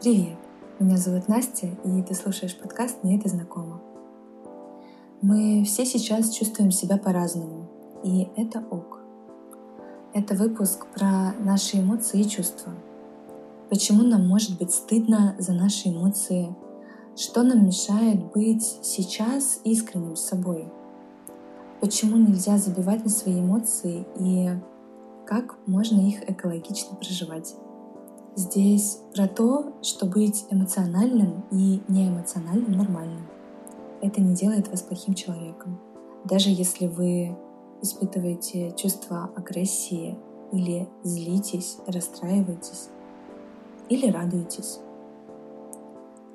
Привет! Меня зовут Настя, и ты слушаешь подкаст «Мне это знакомо». Мы все сейчас чувствуем себя по-разному, и это ок. Это выпуск про наши эмоции и чувства. Почему нам может быть стыдно за наши эмоции? Что нам мешает быть сейчас искренним с собой? Почему нельзя забивать на свои эмоции и как можно их экологично проживать? Здесь про то, что быть эмоциональным и неэмоциональным нормально. Это не делает вас плохим человеком. Даже если вы испытываете чувство агрессии или злитесь, расстраиваетесь или радуетесь.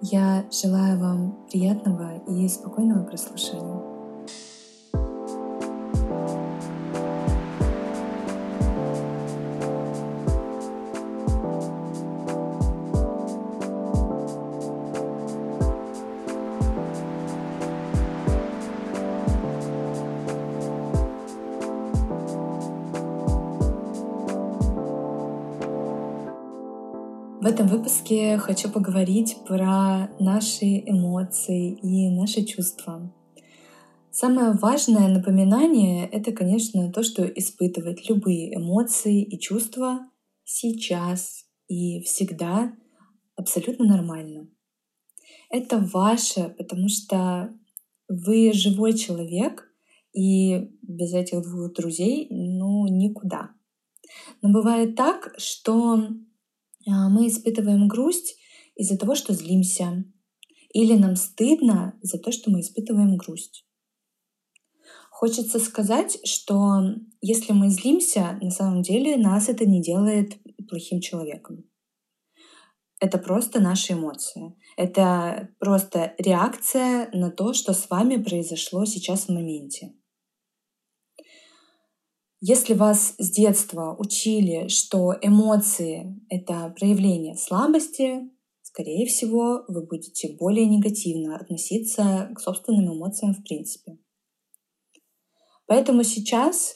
Я желаю вам приятного и спокойного прослушивания. В этом выпуске хочу поговорить про наши эмоции и наши чувства. Самое важное напоминание — это, конечно, то, что испытывать любые эмоции и чувства сейчас и всегда абсолютно нормально. Это ваше, потому что вы живой человек, и без этих двух друзей, ну, никуда. Но бывает так, что мы испытываем грусть из-за того, что злимся, или нам стыдно за то, что мы испытываем грусть. Хочется сказать, что если мы злимся, на самом деле нас это не делает плохим человеком. Это просто наши эмоции. Это просто реакция на то, что с вами произошло сейчас в моменте. Если вас с детства учили, что эмоции — это проявление слабости, скорее всего, вы будете более негативно относиться к собственным эмоциям в принципе. Поэтому сейчас,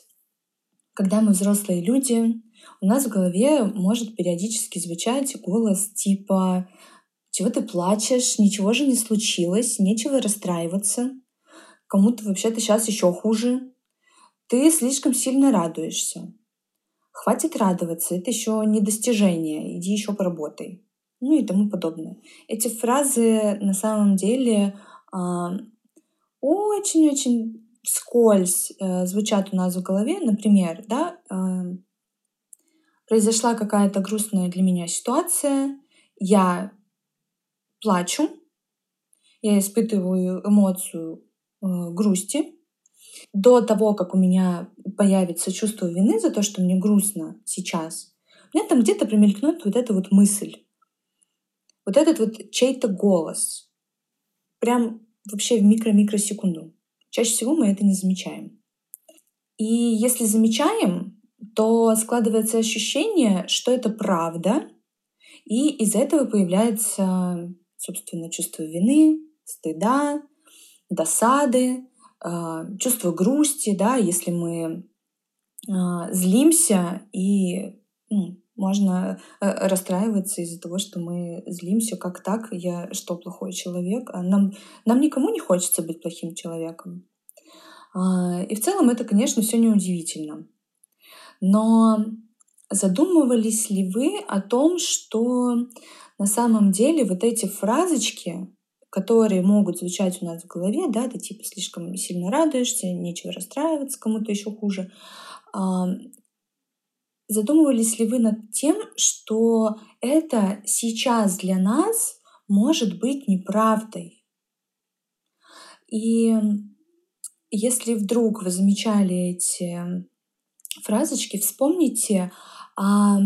когда мы взрослые люди, у нас в голове может периодически звучать голос типа «Чего ты плачешь? Ничего же не случилось, нечего расстраиваться. Кому-то вообще-то сейчас еще хуже, ты слишком сильно радуешься. Хватит радоваться, это еще не достижение, иди еще поработай. Ну и тому подобное. Эти фразы на самом деле а, очень-очень скользь э, звучат у нас в голове. Например, да, э, произошла какая-то грустная для меня ситуация, я плачу, я испытываю эмоцию э, грусти, до того, как у меня появится чувство вины за то, что мне грустно сейчас, у меня там где-то промелькнет вот эта вот мысль. Вот этот вот чей-то голос. Прям вообще в микро-микросекунду. Чаще всего мы это не замечаем. И если замечаем, то складывается ощущение, что это правда, и из этого появляется, собственно, чувство вины, стыда, досады, чувство грусти, да, если мы а, злимся и ну, можно э, расстраиваться из-за того, что мы злимся, как так, я что, плохой человек? А нам, нам никому не хочется быть плохим человеком. И в целом это, конечно, все неудивительно. Но задумывались ли вы о том, что на самом деле вот эти фразочки, которые могут звучать у нас в голове, да, ты типа слишком сильно радуешься, нечего расстраиваться, кому-то еще хуже. Задумывались ли вы над тем, что это сейчас для нас может быть неправдой? И если вдруг вы замечали эти фразочки, вспомните, а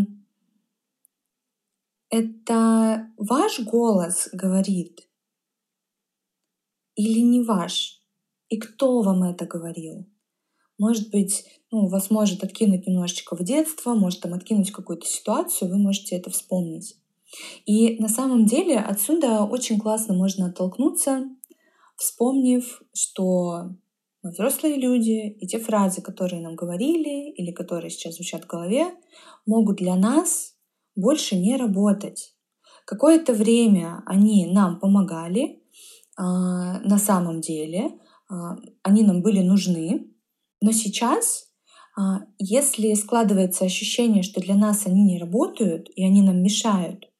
это ваш голос говорит или не ваш? И кто вам это говорил? Может быть, ну, вас может откинуть немножечко в детство, может там откинуть какую-то ситуацию, вы можете это вспомнить. И на самом деле отсюда очень классно можно оттолкнуться, вспомнив, что мы взрослые люди, и те фразы, которые нам говорили или которые сейчас звучат в голове, могут для нас больше не работать. Какое-то время они нам помогали, на самом деле, а, они нам были нужны, но сейчас, а, если складывается ощущение, что для нас они не работают и они нам мешают,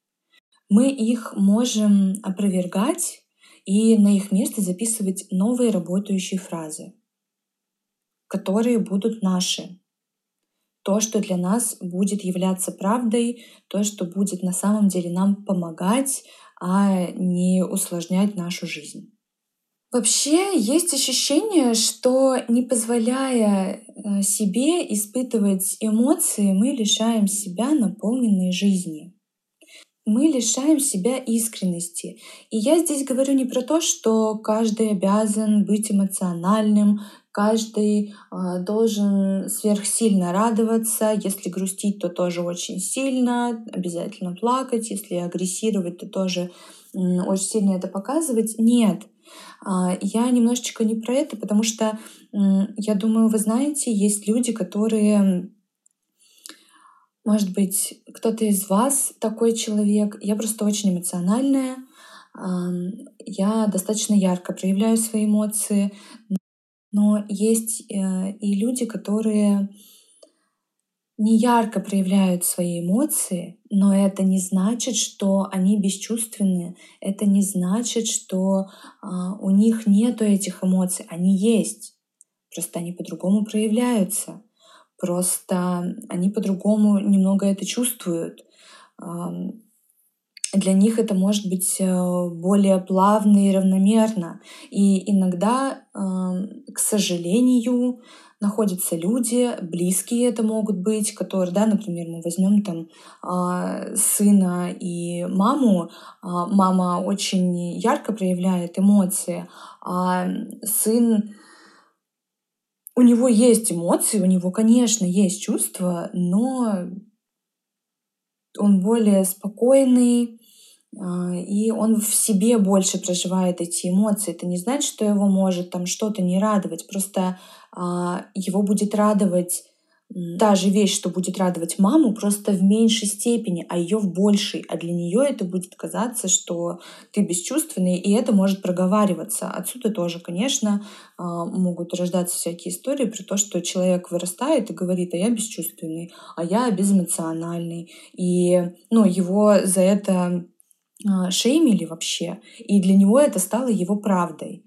мы их можем опровергать и на их место записывать новые работающие фразы, которые будут наши. То, что для нас будет являться правдой, то, что будет на самом деле нам помогать, а не усложнять нашу жизнь. Вообще есть ощущение, что не позволяя э, себе испытывать эмоции, мы лишаем себя наполненной жизни мы лишаем себя искренности. И я здесь говорю не про то, что каждый обязан быть эмоциональным, каждый э, должен сверхсильно радоваться, если грустить, то тоже очень сильно, обязательно плакать, если агрессировать, то тоже очень сильно это показывать. Нет, э, я немножечко не про это, потому что я думаю, вы знаете, есть люди, которые может быть, кто-то из вас такой человек. Я просто очень эмоциональная. Я достаточно ярко проявляю свои эмоции. Но есть э, и люди, которые не ярко проявляют свои эмоции, но это не значит, что они бесчувственные, это не значит, что а, у них нету этих эмоций, они есть, просто они по-другому проявляются. Просто они по-другому немного это чувствуют. Для них это может быть э, более плавно и равномерно. И иногда, к сожалению, находятся люди, близкие это могут быть, которые, да, например, мы возьмем там а, сына и маму, а, мама очень ярко проявляет эмоции, а сын у него есть эмоции, у него, конечно, есть чувства, но он более спокойный, и он в себе больше проживает эти эмоции. Это не значит, что его может там что-то не радовать. Просто а, его будет радовать та же вещь, что будет радовать маму, просто в меньшей степени, а ее в большей. А для нее это будет казаться, что ты бесчувственный, и это может проговариваться. Отсюда тоже, конечно, а, могут рождаться всякие истории про то, что человек вырастает и говорит, а я бесчувственный, а я безэмоциональный. И ну, его за это а, шеймили вообще, и для него это стало его правдой.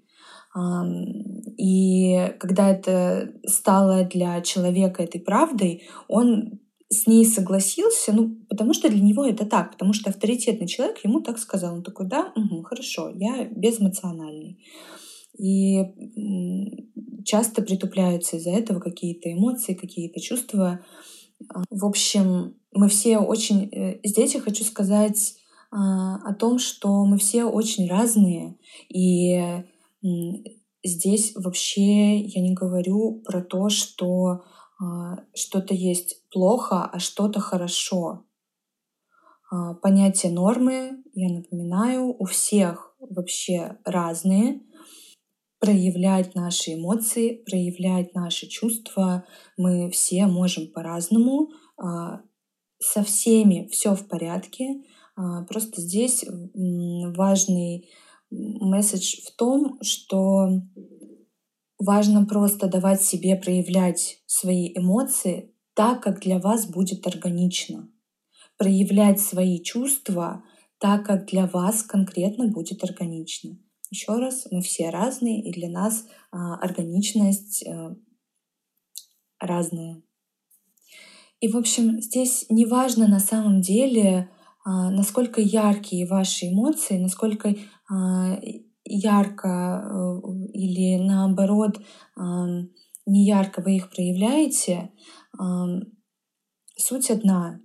И когда это стало для человека этой правдой, он с ней согласился, ну, потому что для него это так, потому что авторитетный человек ему так сказал. Он такой, да, угу, хорошо, я безэмоциональный. И часто притупляются из-за этого какие-то эмоции, какие-то чувства. В общем, мы все очень... Э, здесь я хочу сказать а, о том, что мы все очень разные, и здесь вообще я не говорю про то, что а, что-то есть плохо, а что-то хорошо. А, понятие нормы, я напоминаю, у всех вообще разные. Проявлять наши эмоции, проявлять наши чувства мы все можем по-разному. А, со всеми все в порядке. Просто здесь важный месседж в том, что важно просто давать себе проявлять свои эмоции так, как для вас будет органично. Проявлять свои чувства так, как для вас конкретно будет органично. Еще раз, мы все разные, и для нас а, органичность а, разная. И, в общем, здесь не важно на самом деле, а, насколько яркие ваши эмоции, насколько а, ярко э, или наоборот не ярко вы их проявляете, суть одна.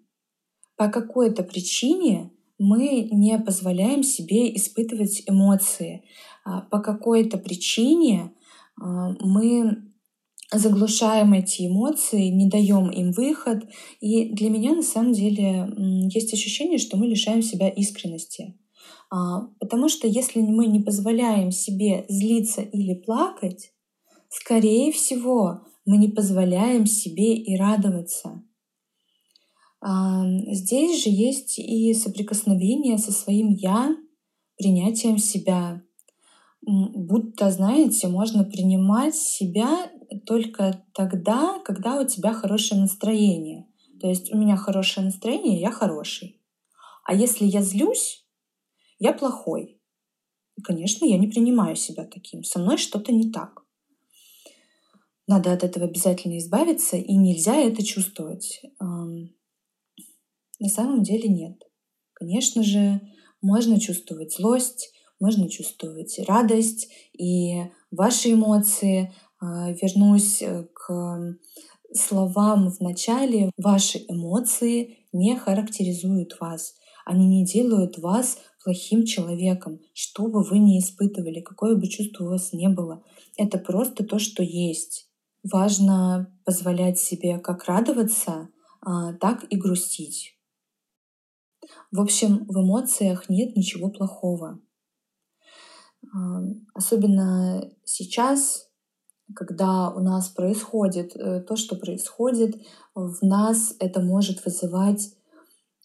По какой-то причине мы не позволяем себе испытывать эмоции. А, по какой-то причине мы заглушаем эти эмоции, не даем им выход. И для меня на самом деле есть ощущение, что мы лишаем себя искренности. А, потому что если мы не позволяем себе злиться или плакать, скорее всего, мы не позволяем себе и радоваться. Здесь же есть и соприкосновение со своим «я», принятием себя. Будто, знаете, можно принимать себя только тогда, когда у тебя хорошее настроение. То есть у меня хорошее настроение, я хороший. А если я злюсь, я плохой. И, конечно, я не принимаю себя таким. Со мной что-то не так. Надо от этого обязательно избавиться, и нельзя это чувствовать. На самом деле нет. Конечно же, можно чувствовать злость, можно чувствовать радость, и ваши эмоции, вернусь э, к словам в начале, ваши эмоции не характеризуют вас. Они не делают вас плохим человеком, что бы вы ни испытывали, какое бы чувство у вас не было. Это просто то, что есть. Важно позволять себе как радоваться, а, так и грустить. В общем, в эмоциях нет ничего плохого. Особенно сейчас, когда у нас происходит э, то, что происходит, в нас это может вызывать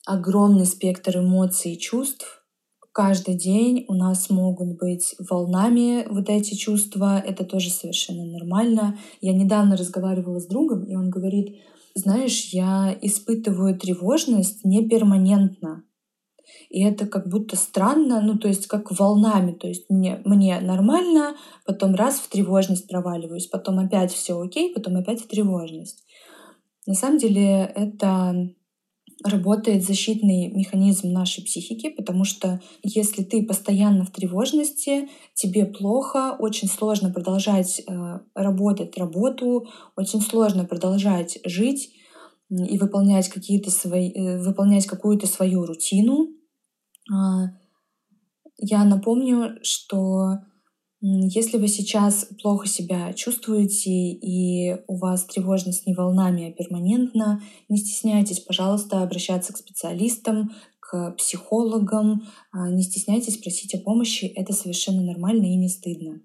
огромный спектр эмоций и чувств. Каждый день у нас могут быть волнами вот эти чувства. Это тоже совершенно нормально. Я недавно разговаривала с другом, и он говорит, знаешь, я испытываю тревожность не перманентно и это как будто странно, ну то есть как волнами, то есть мне, мне нормально, потом раз в тревожность проваливаюсь, потом опять все окей, потом опять в тревожность. На самом деле это работает защитный механизм нашей психики, потому что если ты постоянно в тревожности, тебе плохо, очень сложно продолжать э, работать работу, очень сложно продолжать жить и выполнять какие-то свои, э, выполнять какую-то свою рутину. А, я напомню, что если вы сейчас плохо себя чувствуете и у вас тревожность не волнами, а перманентно, не стесняйтесь, пожалуйста, обращаться к специалистам, к психологам, а, не стесняйтесь просить о помощи, это совершенно нормально и не стыдно.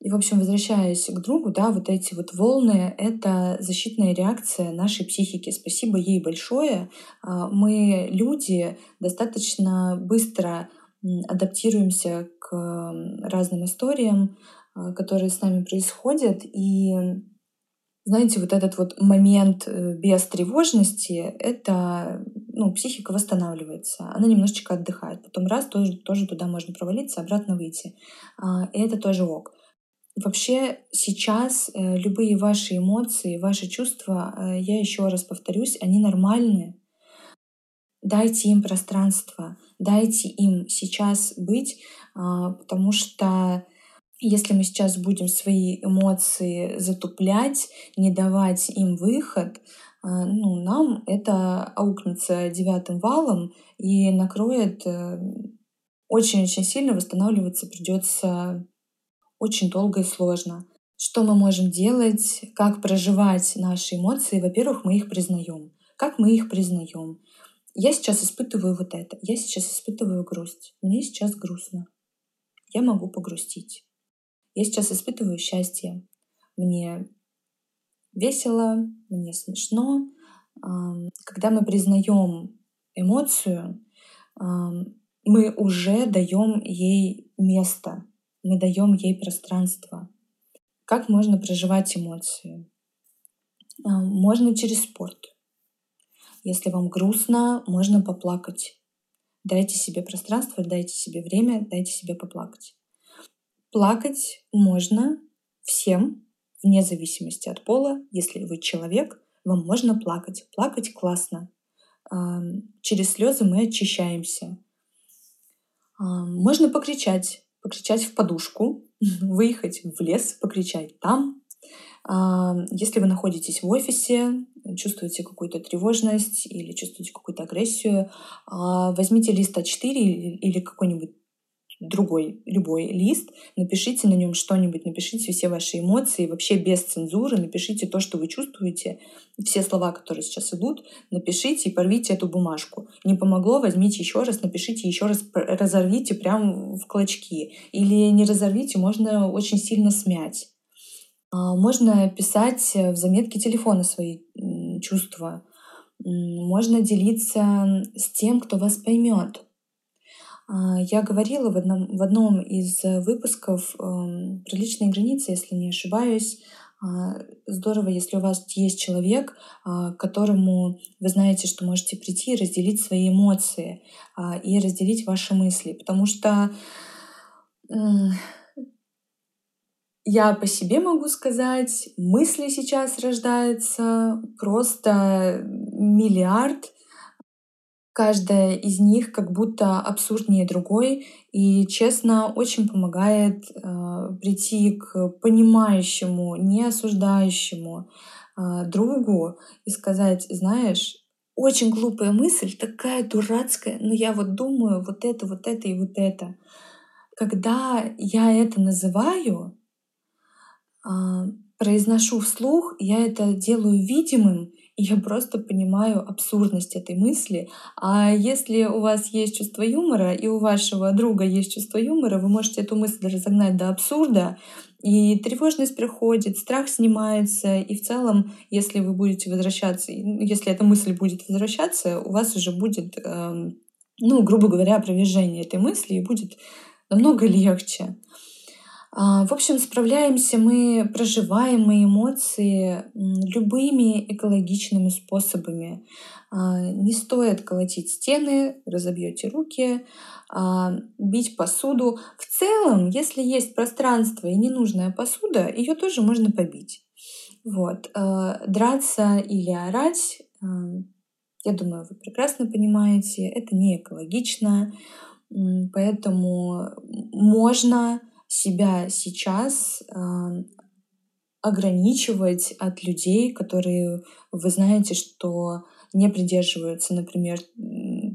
И, в общем, возвращаясь к другу, да, вот эти вот волны — это защитная реакция нашей психики. Спасибо ей большое. А, мы, люди, достаточно быстро адаптируемся к разным историям, а, которые с нами происходят. И знаете, вот этот вот момент э, без тревожности, это ну, психика восстанавливается, она немножечко отдыхает. Потом раз, тоже, тоже туда можно провалиться, обратно выйти. А, и это тоже ок. Вообще сейчас э, любые ваши эмоции, ваши чувства, э, я еще раз повторюсь, они нормальные. Дайте им пространство, дайте им сейчас быть, а, потому что если мы сейчас будем свои эмоции затуплять, не давать им выход, а, ну, нам это аукнется девятым валом и накроет э, очень-очень сильно восстанавливаться придется очень долго и сложно. Что мы можем делать, как проживать наши эмоции? Во-первых, мы их признаем. Как мы их признаем? Я сейчас испытываю вот это. Я сейчас испытываю грусть. Мне сейчас грустно. Я могу погрустить. Я сейчас испытываю счастье. Мне весело, мне смешно. Когда мы признаем эмоцию, мы уже даем ей место, мы даем ей пространство. Как можно проживать эмоции? А, можно через спорт. Если вам грустно, можно поплакать. Дайте себе пространство, дайте себе время, дайте себе поплакать. Плакать можно всем, вне зависимости от пола. Если вы человек, вам можно плакать. Плакать классно. А, через слезы мы очищаемся. А, можно покричать покричать в подушку, выехать в лес, покричать там. А, если вы находитесь в офисе, чувствуете какую-то тревожность или чувствуете какую-то агрессию, а, возьмите лист А4 или какой-нибудь другой, любой лист, напишите на нем что-нибудь, напишите все ваши эмоции, вообще без цензуры, напишите то, что вы чувствуете, все слова, которые сейчас идут, напишите и порвите эту бумажку. Не помогло, возьмите еще раз, напишите еще раз, разорвите прям в клочки. Или не разорвите, можно очень сильно смять. А, можно писать в заметке телефона свои чувства. можно делиться с тем, кто вас поймет. А, я говорила в одном, в одном из выпусков эм, про личные границы, если не ошибаюсь. А, здорово, если у вас есть человек, а, которому вы знаете, что можете прийти и разделить свои эмоции и разделить ваши мысли. Потому что я по себе могу сказать, мысли сейчас рождаются просто миллиард. Каждая из них как будто абсурднее другой. И, честно, очень помогает э, прийти к понимающему, не осуждающему э, другу и сказать, знаешь, очень глупая мысль, такая дурацкая, но я вот думаю вот это, вот это и вот это. Когда я это называю, а, произношу вслух, я это делаю видимым, я просто понимаю абсурдность этой мысли. А если у вас есть чувство юмора, и у вашего друга есть чувство юмора, вы можете эту мысль разогнать до абсурда, и тревожность приходит, страх снимается, и в целом, если вы будете возвращаться, если эта мысль будет возвращаться, у вас уже будет, эм, ну, грубо говоря, опровержение этой мысли, и будет намного легче. А, в общем, справляемся мы, проживаем мы эмоции любыми экологичными способами. А, не стоит колотить стены, разобьете руки, а, бить посуду. В целом, если есть пространство и ненужная посуда, ее тоже можно побить. Вот. Драться или орать, я думаю, вы прекрасно понимаете, это не экологично, поэтому можно себя сейчас ограничивать от людей, которые вы знаете, что не придерживаются, например,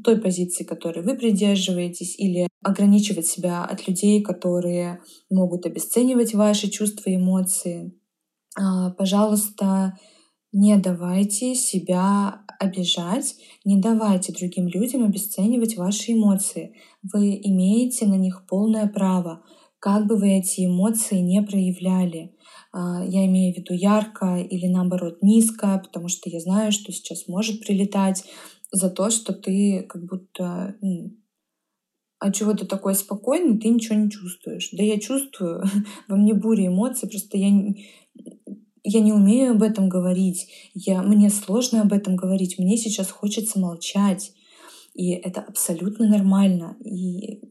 той позиции, которой вы придерживаетесь, или ограничивать себя от людей, которые могут обесценивать ваши чувства и эмоции. Э, пожалуйста, не давайте себя обижать, не давайте другим людям обесценивать ваши эмоции. Вы имеете на них полное право как бы вы эти эмоции не проявляли. А, я имею в виду ярко или наоборот низко, потому что я знаю, что сейчас может прилетать за то, что ты как будто ну, а чего ты такой спокойный, ты ничего не чувствуешь. Да я чувствую, во мне буря эмоций, просто я, я не умею об этом говорить, я, мне сложно об этом говорить, мне сейчас хочется молчать. И это абсолютно нормально. И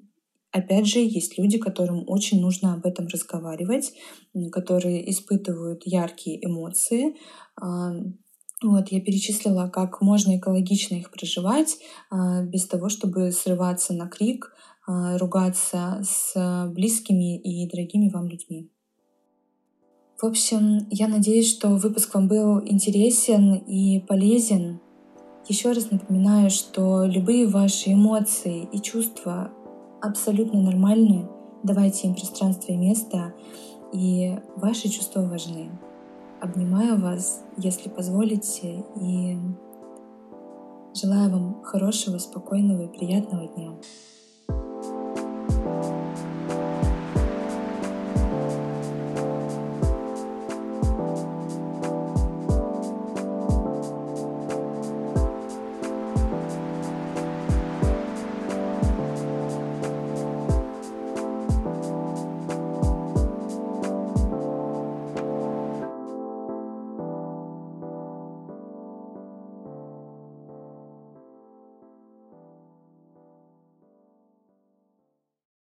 Опять же, есть люди, которым очень нужно об этом разговаривать, которые испытывают яркие эмоции. А, вот, я перечислила, как можно экологично их проживать, а, без того, чтобы срываться на крик, а, ругаться с близкими и дорогими вам людьми. В общем, я надеюсь, что выпуск вам был интересен и полезен. Еще раз напоминаю, что любые ваши эмоции и чувства абсолютно нормальны. Давайте им пространство и место, и ваши чувства важны. Обнимаю вас, если позволите, и желаю вам хорошего, спокойного и приятного дня.